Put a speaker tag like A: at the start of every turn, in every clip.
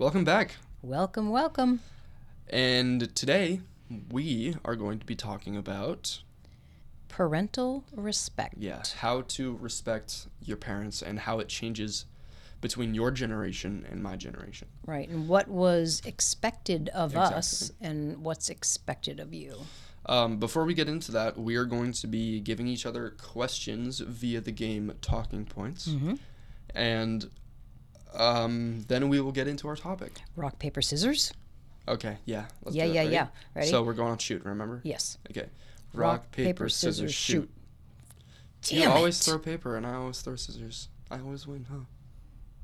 A: Hi,
B: Hey there.
A: welcome back.
B: Welcome, welcome.
A: And today we are going to be talking about
B: Parental respect.
A: yeah, how to respect your parents and how it changes between your generation and my generation.
B: Right. And what was expected of us and what's expected of you.
A: Um, before we get into that, we are going to be giving each other questions via the game Talking Points.
B: Mm-hmm.
A: And um, then we will get into our topic.
B: Rock, paper, scissors?
A: Okay, yeah. Let's
B: yeah, yeah,
A: Ready?
B: yeah. Ready?
A: So we're going on shoot, remember?
B: yes.
A: Okay. Rock, paper, scissors, shoot. You
B: Damn
A: always
B: it.
A: throw paper and I always throw scissors. I always win, huh?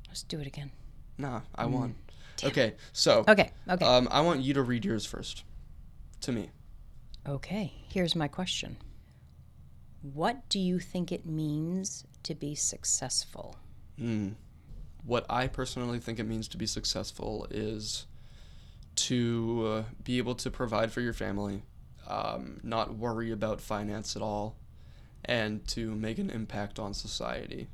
B: Let's do it again.
A: Nah, I won.
B: Mm. Damn.
A: Okay, so
B: Okay, okay.
A: um, I want you to read yours first. To me.
B: okay, here's my question What do you think it means to be successful?
A: Hmm. What I personally think it means to be successful is to uh, be able to provide for your family, um, not worry about finance at all, and to make an impact on society.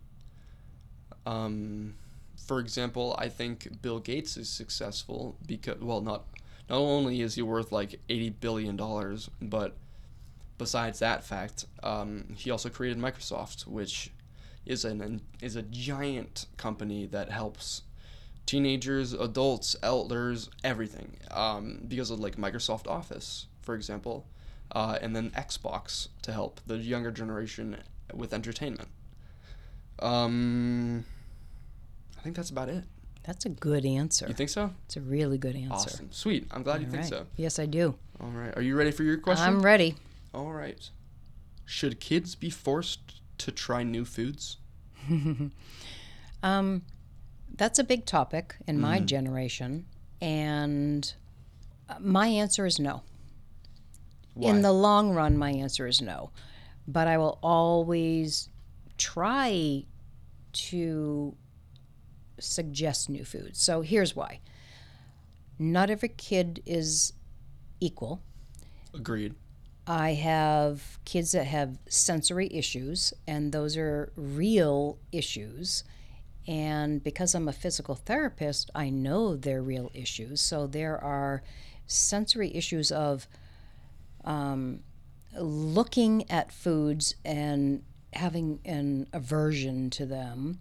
A: Um, for example, I think Bill Gates is successful because, well, not not only is he worth like eighty billion dollars, but besides that fact, um, he also created Microsoft, which is an is a giant company that helps teenagers, adults, elders, everything. Um, because of like Microsoft Office, for example, uh, and then Xbox to help the younger generation with entertainment. Um, I think that's about it.
B: That's a good answer.
A: You think so?
B: It's a really good answer.
A: Awesome, sweet. I'm glad you
B: All
A: think
B: right.
A: so.
B: Yes, I do.
A: All right, are you ready for your question?
B: I'm ready.
A: All right. Should kids be forced to try new foods?
B: Um, that's a big topic in my
A: Mm-hmm.
B: generation, and uh, my answer is no.
A: Why?
B: In the long run, my answer is no. But I will always try to suggest new foods. So here's why not every kid is equal.
A: Agreed.
B: I have kids that have sensory issues, and those are real issues. And because I'm a physical therapist, I know they're real issues. So there are sensory issues of um, looking at foods and having an aversion to them.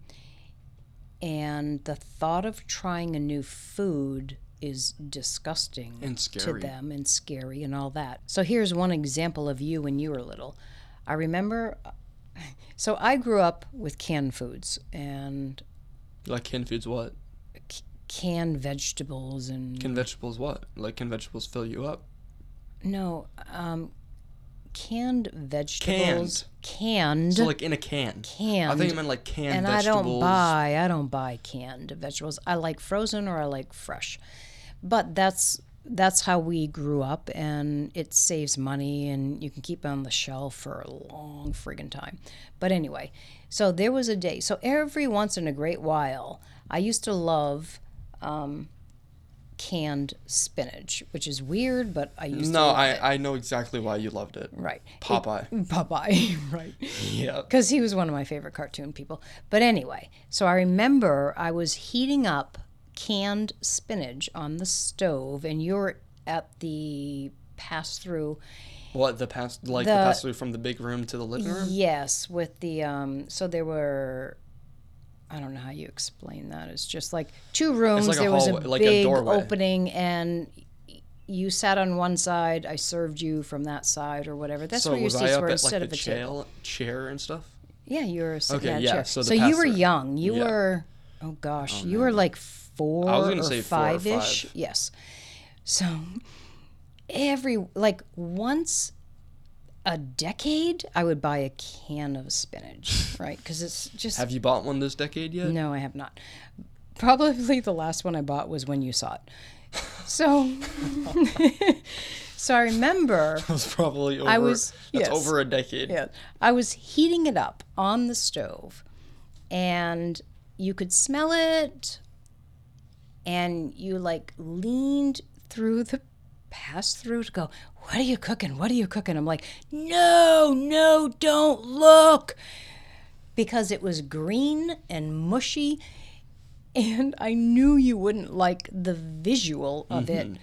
B: And the thought of trying a new food is disgusting
A: And
B: to them and scary and all that. So here's one example of you when you were little. I remember, so I grew up with canned foods and
A: Like canned foods, what?
B: canned vegetables and
A: Can vegetables what? Like can vegetables fill you up?
B: no, um, canned vegetables, canned, Canned.
A: So like in a can.
B: canned.
A: I think you meant like canned
B: and I
A: vegetables.
B: don't buy I don't buy canned vegetables. I like frozen or I like fresh. But that's that's how we grew up and it saves money and you can keep it on the shelf for a long friggin' time. But anyway, so there was a day. So every once in a great while, I used to love um, canned spinach, which is weird, but I used
A: No,
B: to love it.
A: I, I know exactly why you loved it.
B: right.
A: Popeye.
B: It- Popeye, right
A: yeah.
B: because he was one of my favorite cartoon people. But anyway, so I remember I was heating up canned spinach on the stove, and you're at the pass through.
A: What the pass like the,
B: The-
A: pass through from the big room to the living room?
B: Yes, with the um. So there were. I don't know how you explain that. It's just like two rooms.
A: like a
B: there was a
A: hallway- like a
B: big
A: doorway.
B: opening, and you sat on one side. I served you from that side, or whatever. That's
A: so
B: where your seats were
A: at like
B: instead of a
A: chair,
B: table.
A: chair and stuff?
B: Yeah, you were sitting
A: Okay, yeah,
B: chair.
A: so the
B: So, you were young. You
A: Yeah.
B: were, oh gosh, you were like four
A: I was gonna
B: or
A: say
B: five ish.
A: five.
B: Yes. So every like once a decade, I would buy a can of spinach, right? Because it's just
A: Have you bought one this decade yet?
B: no, I have not. Probably the last one I bought was when you saw it. So, so I remember.
A: That was probably over.
B: I was-
A: That's
B: yes.
A: over a decade.
B: Yeah. I was heating it up on the stove and you could smell it and you like leaned through the pass through to go, What are you cooking? What are you cooking? I'm like, No, no, don't look. Because it was green and mushy and I knew you wouldn't like the visual of it. Mm-hmm.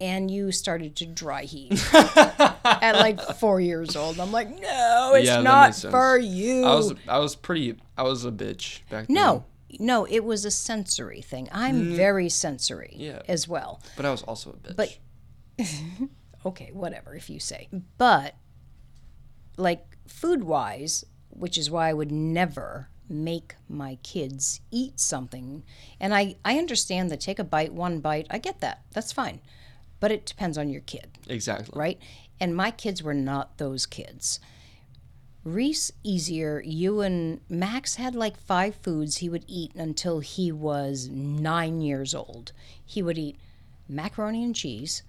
B: And you started to dry heat at like four years old. I'm like, no, it's
A: Yeah,
B: not for you.
A: I was I was pretty I was a bitch back then.
B: no, no, it was a sensory thing. I'm very sensory
A: Mm. Yeah.
B: as well.
A: But I was also a bitch.
B: But- okay, whatever, if you say. But, like, food wise, which is why I would never make my kids eat something. And I, I understand that take a bite, one bite, I get that. That's fine. But it depends on your kid,
A: exactly.
B: right? And my kids were not those kids. Reese, easier. You and Max had like five foods he would eat until he was nine years old. He would eat macaroni and cheese,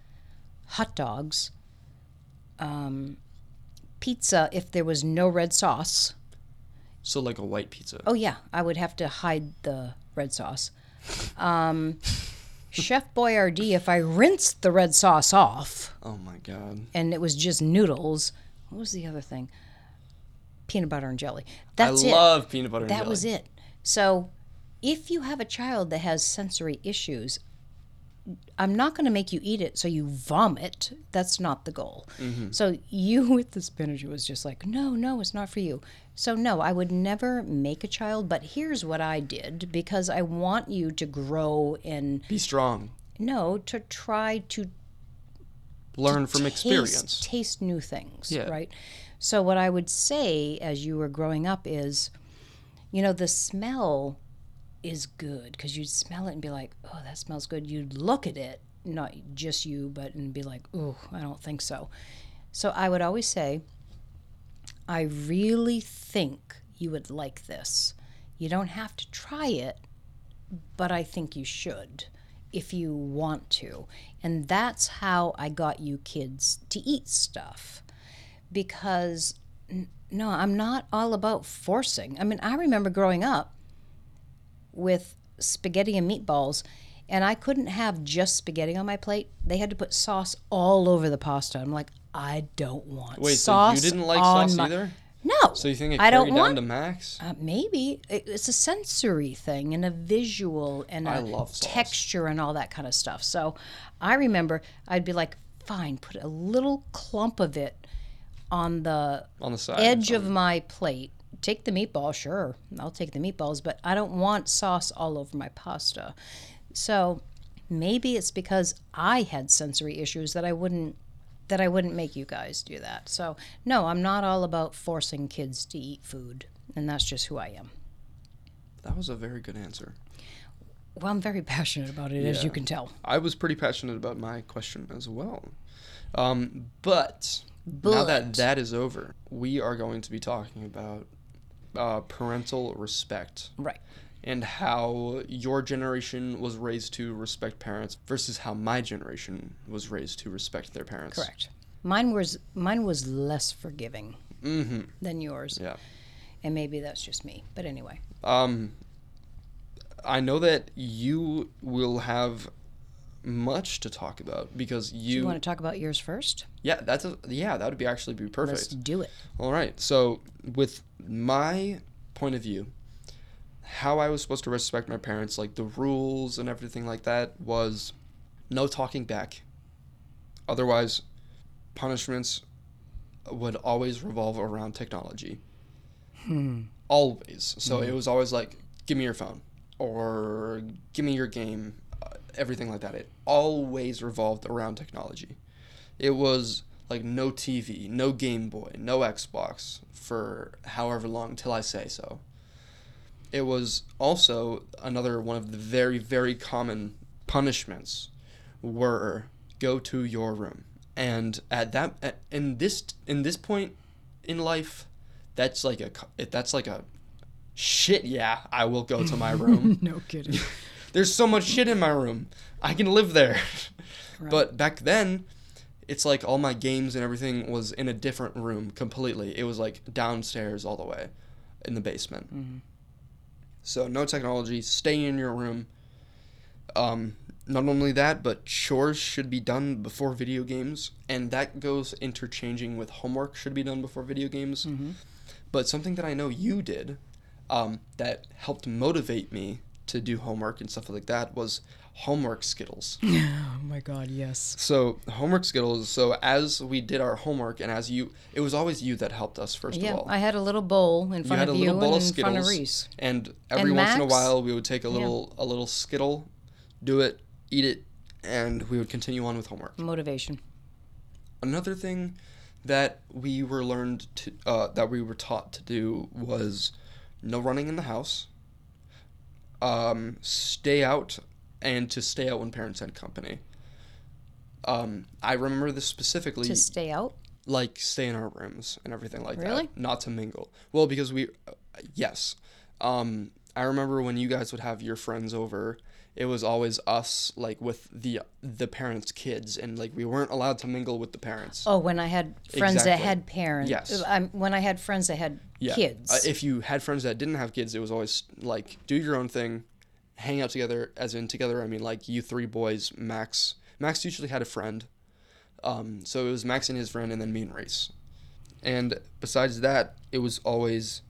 B: hot dogs, um, pizza if there was no red sauce.
A: So like a white pizza.
B: Oh, yeah, I would have to hide the red sauce. Um, Chef Boyardee, if I rinsed the red sauce off
A: Oh my god.
B: and it was just noodles, what was the other thing? Peanut butter and jelly. That's
A: I
B: it.
A: love peanut butter and jelly.
B: That
A: jelly.
B: was it. So, if you have a child that has sensory issues, I'm not going to make you eat it so you vomit. That's not the goal.
A: Mm-hmm.
B: So, you with the spinach was just like, no, no, it's not for you. So, no, I would never make a child, but here's what I did because I want you to grow and,
A: Be strong.
B: no, to try to
A: Learn from
B: taste,
A: experience.
B: taste new things,
A: Yeah.
B: right? So what I would say as you were growing up is, you know, the smell is good because you'd smell it and be like, oh, that smells good. You'd look at it, not just you, but and be like, oh, I don't think so. So I would always say, I really think you would like this. You don't have to try it, but I think you should if you want to. And that's how I got you kids to eat stuff. Because, no, I'm not all about forcing. I mean, I remember growing up with spaghetti and meatballs, and I couldn't have just spaghetti on my plate. They had to put sauce all over the pasta. I'm like, I don't want
A: Wait,
B: sauce.
A: so you didn't like sauce
B: my-"
A: either?
B: No.
A: So you think it
B: I
A: carried
B: don't
A: down
B: want
A: to max?
B: uh, maybe it's a sensory thing and a visual and a
A: I love
B: texture and all that kind of stuff. So I remember I'd be like, fine, put a little clump of it on the
A: On the side.
B: edge of my plate. Take the meatball, sure, I'll take the meatballs, but I don't want sauce all over my pasta. So maybe it's because I had sensory issues that I wouldn't that I wouldn't make you guys do that. So no, I'm not all about forcing kids to eat food, and that's just who I am.
A: That was a very good answer.
B: Well, I'm very passionate about it, as you can tell.
A: I was pretty passionate about my question as well. Um, but, now that that is over, we are going to be talking about uh, parental respect
B: Right.
A: and how your generation was raised to respect parents versus how my generation was raised to respect their parents.
B: Correct. Mine was mine was less forgiving
A: Mm-hmm.
B: than yours,
A: Yeah.
B: and maybe that's just me. But anyway,
A: Um, I know that you will have much to talk about because you,
B: you want to talk about yours first?
A: yeah that's a, yeah that would be actually be perfect.
B: Let's do it.
A: All right. So, with my point of view, how I was supposed to respect my parents, like the rules and everything like that, was no talking back. Otherwise, punishments would always revolve around technology. Hmm. Always. So hmm. it was always like, give me your phone or give me your game, everything like that. It always revolved around technology. It was like no TV, no Game Boy, no Xbox for however long till I say so. It was also another one of the very, very common punishments were go to your room. And at that at, in this in this point in life, that's like a that's like a shit, yeah, I will go to my room.
B: no kidding.
A: There's so much shit in my room. I can live there.
B: Right.
A: But back then, it's like all my games and everything was in a different room completely. It was like downstairs all the way in the basement.
B: Mhm.
A: So no technology, stay in your room. Um, not only that, but chores should be done before video games, and that goes interchanging with homework should be done before video games.
B: Mhm.
A: But something that I know you did um, that helped motivate me to do homework and stuff like that was homework skittles.
B: Oh my God, yes.
A: So homework skittles. So as we did our homework, and as you, it was always you that helped us first
B: Yeah,
A: of all.
B: I had a little bowl in front
A: had
B: of
A: a
B: you
A: bowl
B: and
A: of
B: in front of
A: Skittles.
B: Reese.
A: and every
B: And
A: once in a while, we would take a little a little skittle, do it, eat it, and we would continue on with homework.
B: Motivation.
A: Another thing that we were learned to uh, that we were taught to do was no running in the house. Um, stay out and to stay out when parents had company. Um, I remember this specifically
B: To stay out?
A: like stay in our rooms and everything like
B: Really?
A: that. Not to mingle. Well, because we, uh, yes. Um, I remember when you guys would have your friends over, it was always us like with the the parents' kids, and like we weren't allowed to mingle with the parents.
B: Oh, when I had friends that had parents.
A: Yes.
B: Um, when I had friends that had
A: yeah.
B: kids.
A: Uh, if you had friends that didn't have kids, it was always like do your own thing, hang out together. As in together, I mean like you three boys. Max. Max usually had a friend. Um, so it was Max and his friend, and then me and Reese. And besides that, it was always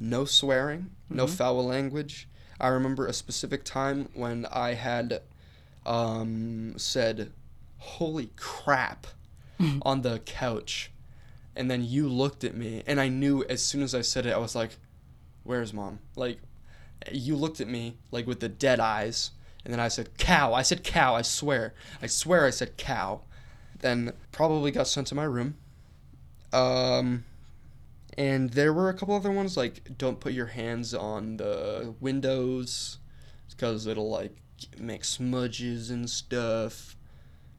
A: no swearing, no foul language. I remember a specific time when I had um, said, "Holy crap," on the couch, and then you looked at me, and I knew as soon as I said it, I was like, "Where's mom?" Like, you looked at me like with the dead eyes, and then I said, "Cow." I said, "Cow." I swear. I swear I said, "Cow." Then probably got sent to my room. Um, and there were a couple other ones like don't put your hands on the windows because it'll like make smudges and stuff.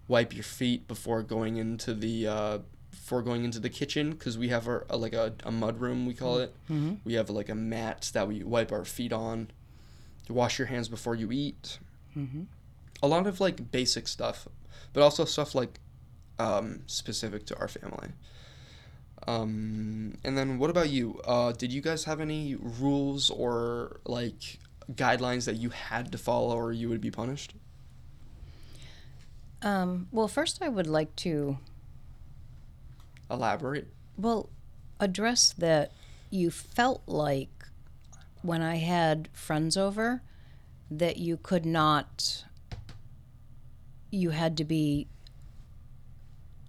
A: Wipe your feet before going into the uh, before going into the kitchen because we have our uh, like a, a mud room we call it.
B: hmm
A: We have like a mat that we wipe our feet on. Wash your hands before you eat.
B: hmm
A: A lot of like basic stuff, but also stuff like um, specific to our family. Um, and then what about you? Uh, did you guys have any rules or like guidelines that you had to follow or you would be punished?
B: Um, well, first, I would like to
A: Elaborate.
B: well address that you felt like when I had friends over that you could not. You had to be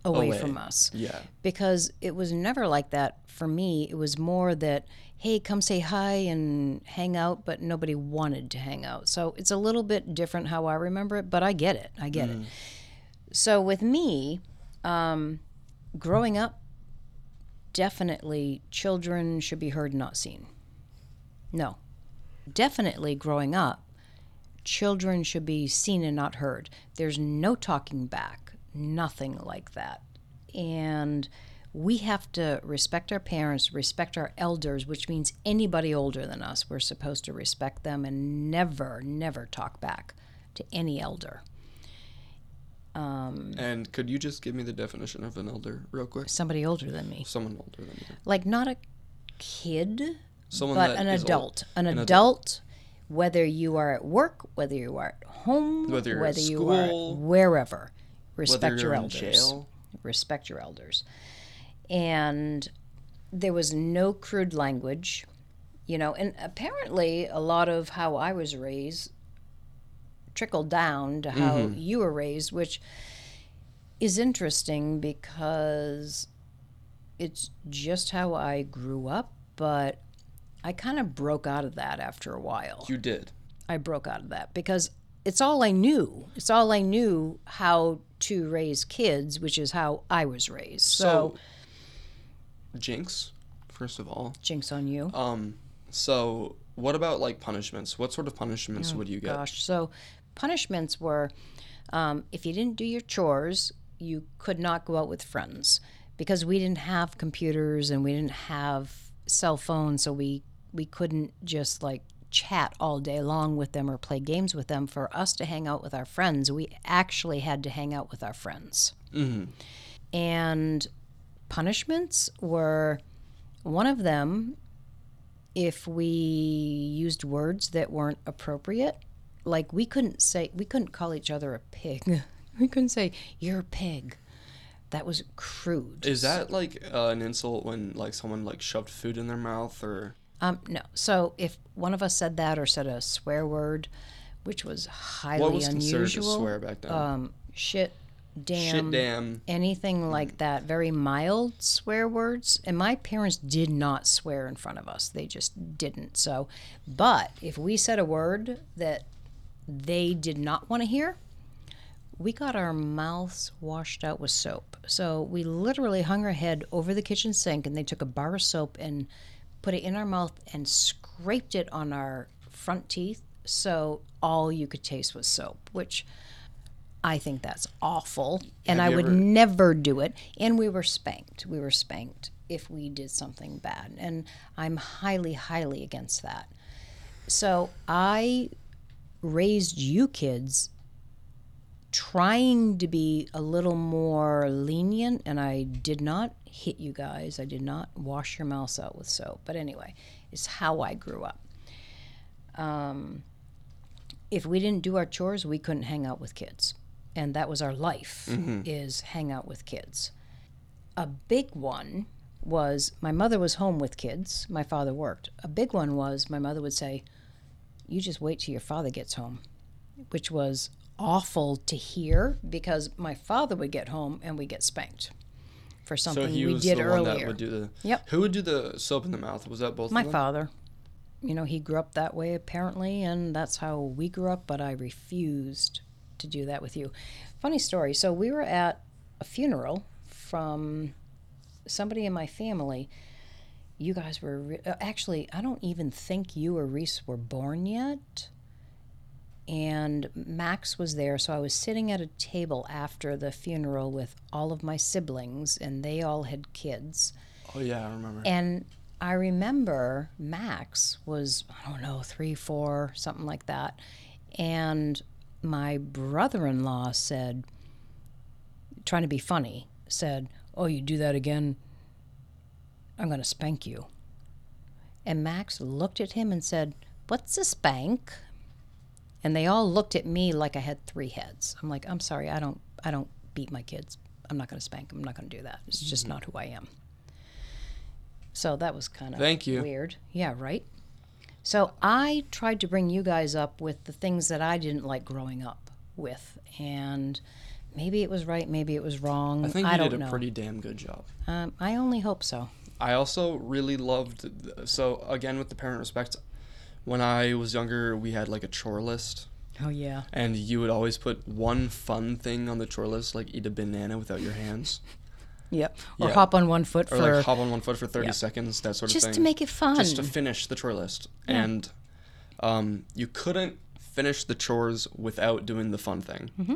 B: away,
A: Away.
B: from us
A: Yeah.
B: because it was never like that for me. It was more that, hey, come say hi and hang out, but nobody wanted to hang out. So it's a little bit different how I remember it, but I get it. I get it. So with me, um, growing up, definitely children should be heard, not seen. No. Definitely growing up, children should be seen and not heard. There's no talking back, nothing like that. And we have to respect our parents, respect our elders, which means anybody older than us, we're supposed to respect them and never, never talk back to any elder. Um,
A: And could you just give me the definition of an elder real quick?
B: somebody older than me.
A: Someone older than you.
B: Like not a kid,
A: Someone
B: but an adult. An,
A: An
B: adult, whether you are at work, whether you are at home,
A: Whether you're at
B: you are wherever,
A: Whether
B: respect your elders. Respect your elders. And there was no crude language, you know, and apparently a lot of how I was raised trickled down to how
A: Mhm.
B: you were raised, which is interesting because it's just how I grew up, but I kind of broke out of that after a while.
A: You did.
B: I broke out of that because it's all I knew. It's all I knew how to raise kids, which is how I was raised. So,
A: So, Jinx, first of all.
B: jinx on you.
A: Um, so what about like punishments? What sort of punishments would you get?
B: Gosh. So, punishments were um, if you didn't do your chores, you could not go out with friends because we didn't have computers and we didn't have cell phones, so we we couldn't just like chat all day long with them or play games with them. For us to hang out with our friends, we actually had to hang out with our friends.
A: hmm
B: And punishments were one of them if we used words that weren't appropriate. Like we couldn't say, we couldn't call each other a pig. We couldn't say, you're a pig. That was crude.
A: Is that like uh, an insult when like someone like shoved food in their mouth or?
B: Um, no. So if one of us said that or said a swear word, which was highly
A: What was considered
B: unusual,
A: a swear back then?
B: um, shit, damn,
A: Shit, damn.
B: anything like that, very mild swear words. And my parents did not swear in front of us; they just didn't. So, but if we said a word that they did not want to hear, we got our mouths washed out with soap. So we literally hung our head over the kitchen sink and they took a bar of soap and put it in our mouth and scraped it on our front teeth so all you could taste was soap, which I think that's awful. And
A: Have
B: I would
A: ever-
B: never do it. And we were spanked. We were spanked if we did something bad. And I'm highly, highly against that. So I raised you kids trying to be a little more lenient and I did not hit you guys. I did not wash your mouths out with soap. But anyway, it's how I grew up. Um, if we didn't do our chores, we couldn't hang out with kids. And that was our life is hang out with kids. A big one was my mother was home with kids, my father worked. A big one was my mother would say, "You just wait till your father gets home." Which was awful to hear because my father would get home and we get spanked for something So
A: he
B: we
A: was
B: did
A: the
B: earlier.
A: one that would do the.
B: Yep.
A: Who would do the soap in the mouth? Was that both?
B: My father. You know, he grew up that way apparently, and that's how we grew up, but I refused to do that with you. Funny story. So we were at a funeral from somebody in my family. You guys were re- uh, actually, I don't even think you or Reese were born yet. And Max was there, so I was sitting at a table after the funeral with all of my siblings, and they all had kids.
A: Oh yeah, I remember.
B: And I remember Max was, I don't know, three, four, something like that. And my brother in law said, trying to be funny, said, Oh, you do that again? I'm going to spank you. And Max looked at him and said, What's a spank? And they all looked at me like I had three heads. I'm like, I'm sorry, I don't I don't beat my kids. I'm not going to spank them. I'm not going to do that. It's just not who I am. So that was kind of
A: Thank you.
B: weird. Yeah, right. So I tried to bring you guys up with the things that I didn't like growing up with, and maybe it was right, maybe it was wrong.
A: I think you
B: don't
A: did a
B: know.
A: pretty damn good job.
B: Um, I only hope so.
A: I also really loved. th- So again, with the parent respect, when I was younger, we had like a chore list,
B: Oh yeah.
A: and you would always put one fun thing on the chore list, like eat a banana without your hands,
B: Yep. Or
A: Yeah.
B: hop on one foot
A: or
B: for
A: like hop on one foot for thirty
B: Yep.
A: seconds, that sort of thing.
B: just to make it fun.
A: just to finish the chore list.
B: Yeah.
A: And um, you couldn't finish the chores without doing the fun thing.
B: Mm-hmm.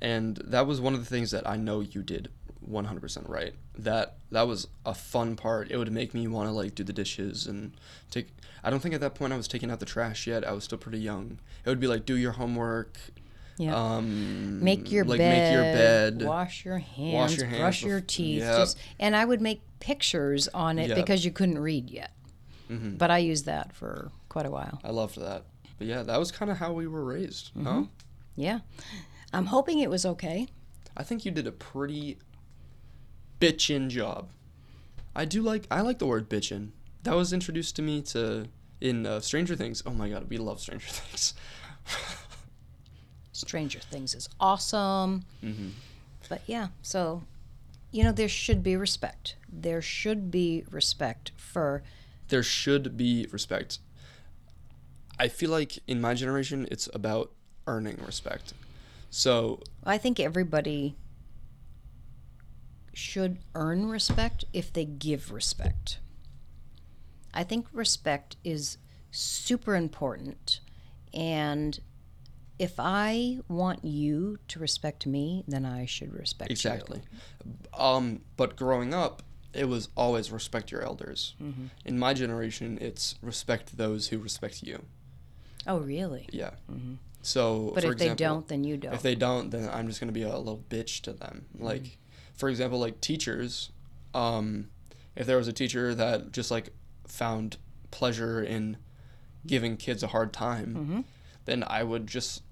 A: And that was one of the things that I know you did 100% right. That that was a fun part. It would make me want to like do the dishes and take I don't think at that point I was taking out the trash yet. I was still pretty young. It would be like do your homework,
B: yeah.
A: um
B: make your
A: like
B: bed.
A: make your bed.
B: Wash your hands.
A: your hands
B: brush your teeth.
A: Yep.
B: Just and I would make pictures on it
A: Yep.
B: because you couldn't read yet.
A: Mhm.
B: But I used that for quite a while.
A: I loved that. But yeah, that was kind of how we were raised.
B: Mm-hmm.
A: Huh?
B: Yeah. I'm hoping it was okay.
A: I think you did a pretty bitchin' job. I do like I like the word bitchin'. That was introduced to me to in uh, Stranger Things. Oh my god, we love Stranger Things.
B: Stranger Things is awesome.
A: hmm
B: But yeah, so you know there should be respect. There should be respect for
A: There should be respect. I feel like in my generation, it's about earning respect. So
B: I think everybody should earn respect if they give respect. I think respect is super important and if I want you to respect me, then I should respect
A: exactly. Um, but growing up, it was always respect your elders.
B: Mm-hmm.
A: In my generation, it's respect those who respect you.
B: you. Oh, really?
A: Yeah. So,
B: But if they don't, then you don't.
A: If they don't, then I'm just gonna be a little bitch to them.
B: Mm-hmm.
A: For example, like teachers. Um, if there was a teacher that just like found pleasure in giving kids a hard time,
B: Mm-hmm.
A: then I would just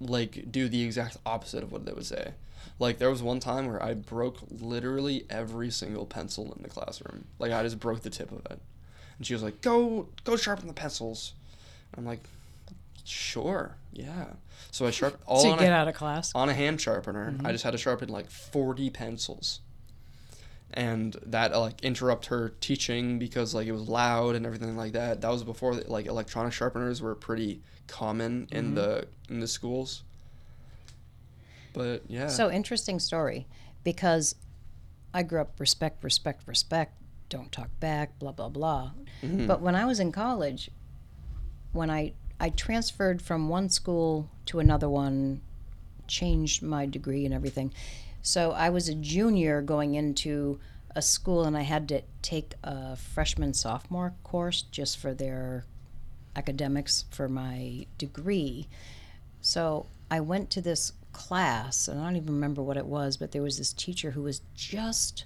A: like do the exact opposite of what they would say. Like there was one time where I broke literally every single pencil in the classroom. Like I just broke the tip of it. and she was like, "Go, go sharpen the pencils." I'm like, "Sure, yeah." So I sharp all
B: to
A: on
B: get
A: a,
B: out of class.
A: on a hand sharpener. I mm-hmm. just had to sharpen like 40 pencils. And that uh, like interrupt her teaching because like it was loud and everything like that. That was before like electronic sharpeners were pretty common in mm-hmm. the in the schools. But yeah.
B: So interesting story because I grew up respect, respect, respect, don't talk back, blah blah blah. Mm-hmm. But when I was in college, when I I transferred from one school to another one, changed my degree and everything. So I was a junior going into a school and I had to take a freshman sophomore course just for their academics for my degree. So I went to this class, and I don't even remember what it was, but there was this teacher who was just,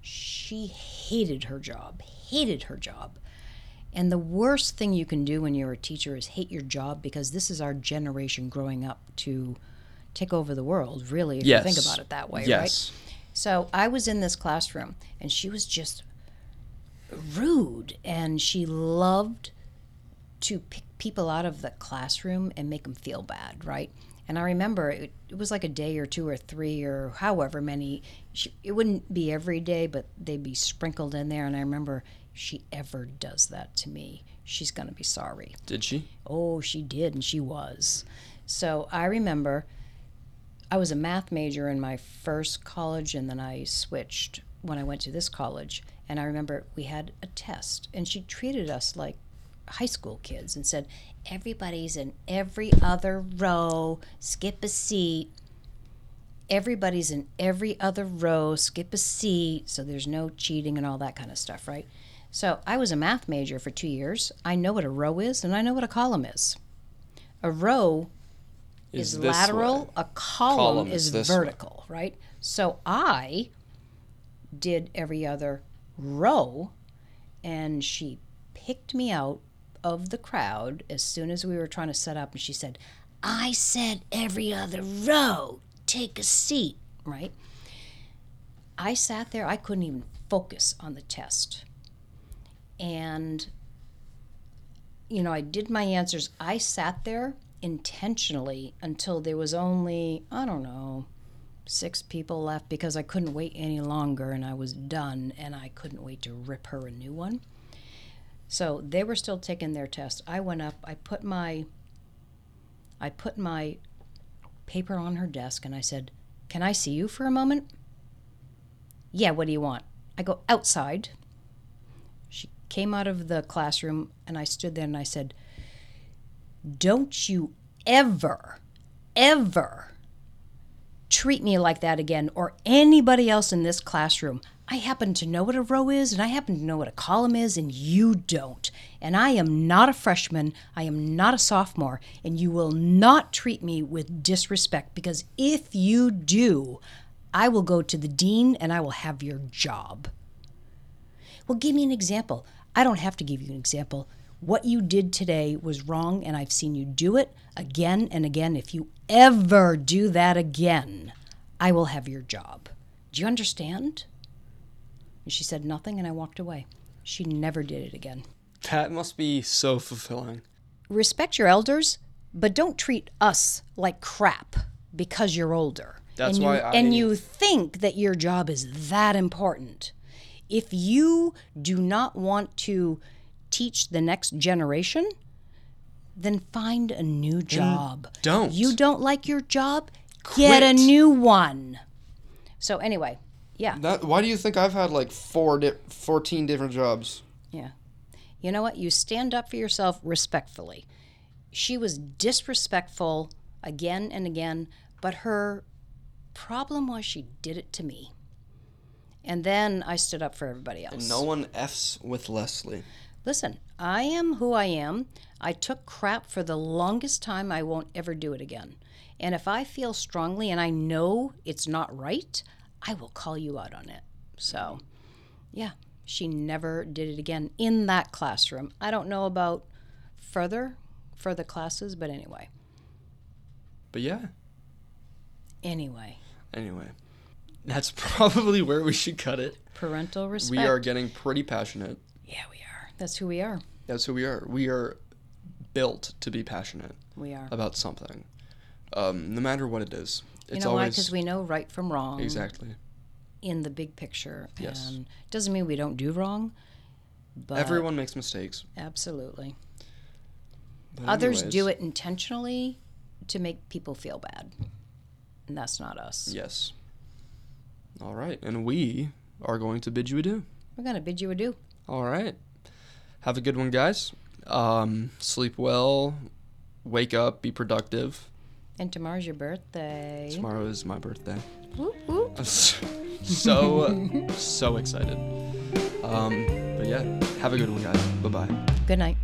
B: she hated her job, hated her job. And the worst thing you can do when you're a teacher is hate your job because this is our generation growing up to take over the world, really, if
A: yes.
B: you think about it that way, right? So I was in this classroom and she was just rude and she loved to pick people out of the classroom and make them feel bad, right? And I remember it, it was like a day or two or three or however many. She, it wouldn't be every day, but they'd be sprinkled in there. And I remember she ever does that to me, she's going to be sorry.
A: Did she?
B: Oh, she did, and she was. So I remember I was a math major in my first college, and then I switched when I went to this college. And I remember we had a test, and she treated us like high school kids and said, Everybody's in every other row, skip a seat. Everybody's in every other row, skip a seat, so there's no cheating and all that kind of stuff, right? So I was a math major for two years. I know what a row is, and I know what a column is. A row is,
A: this
B: lateral,
A: way.
B: a column,
A: Column
B: is,
A: is this way.
B: vertical, right? So I did every other row, and she picked me out of the crowd as soon as we were trying to set up, and she said, I said every other row, take a seat, right? I sat there, I couldn't even focus on the test. And, you know, I did my answers. I sat there intentionally until there was only, I don't know, six people left because I couldn't wait any longer and I was done and I couldn't wait to rip her a new one. So they were still taking their test. I went up, I put my I put my paper on her desk and I said, "Can I see you for a moment?" "Yeah, what do you want?" I go, "Outside." Came out of the classroom and I stood there and I said, "Don't you ever ever treat me like that again or anybody else in this classroom. I happen to know what a row is and I happen to know what a column is and you don't. And I am not a freshman, I am not a sophomore, and you will not treat me with disrespect because if you do, I will go to the dean and I will have your job. Well, give me an example. I don't have to give you an example. What you did today was wrong, and I've seen you do it again and again. If you ever do that again, I will have your job. Do you understand? And she said nothing, and I walked away. She never did it again.
A: That must be so fulfilling.
B: Respect your elders, but don't treat us like crap because you're older.
A: That's
B: and you,
A: I-
B: and you think that your job is that important. If you do not want to teach the next generation, then find a new job.
A: don't.
B: You don't like your job? Get a new one. So anyway, yeah.
A: That, why do you think I've had like four, di- 14 different jobs?
B: Yeah. You know what? You stand up for yourself respectfully. She was disrespectful again and again, but her problem was she did it to me. And then I stood up for everybody else.
A: No one f's with Leslie.
B: Listen, I am who I am. I took crap for the longest time. I won't ever do it again. And if I feel strongly and I know it's not right, I will call you out on it. So, yeah, she never did it again in that classroom. I don't know about further further classes, but anyway.
A: But yeah,
B: Anyway,
A: anyway. That's probably where we should cut it.
B: parental respect.
A: We are getting pretty passionate.
B: Yeah, we are. That's who we are.
A: That's who we are. We are built to be passionate
B: We are.
A: about something, um, no matter what it is.
B: You
A: It's
B: know why? Because we know right from wrong
A: exactly.
B: in the big picture.
A: Yes.
B: And doesn't mean we don't do wrong, but
A: Everyone makes mistakes.
B: absolutely.
A: But
B: Others do it intentionally to make people feel bad. And that's not us.
A: Yes. All right, and we are going to bid you adieu.
B: We're going to bid you adieu.
A: All right. Have a good one, guys. Um, sleep well. Wake up. Be productive.
B: And tomorrow's your birthday.
A: Tomorrow is my birthday.
B: Whoop, whoop.
A: I'm so so excited. Um, but yeah, have a good one, guys. Bye bye.
B: Good night.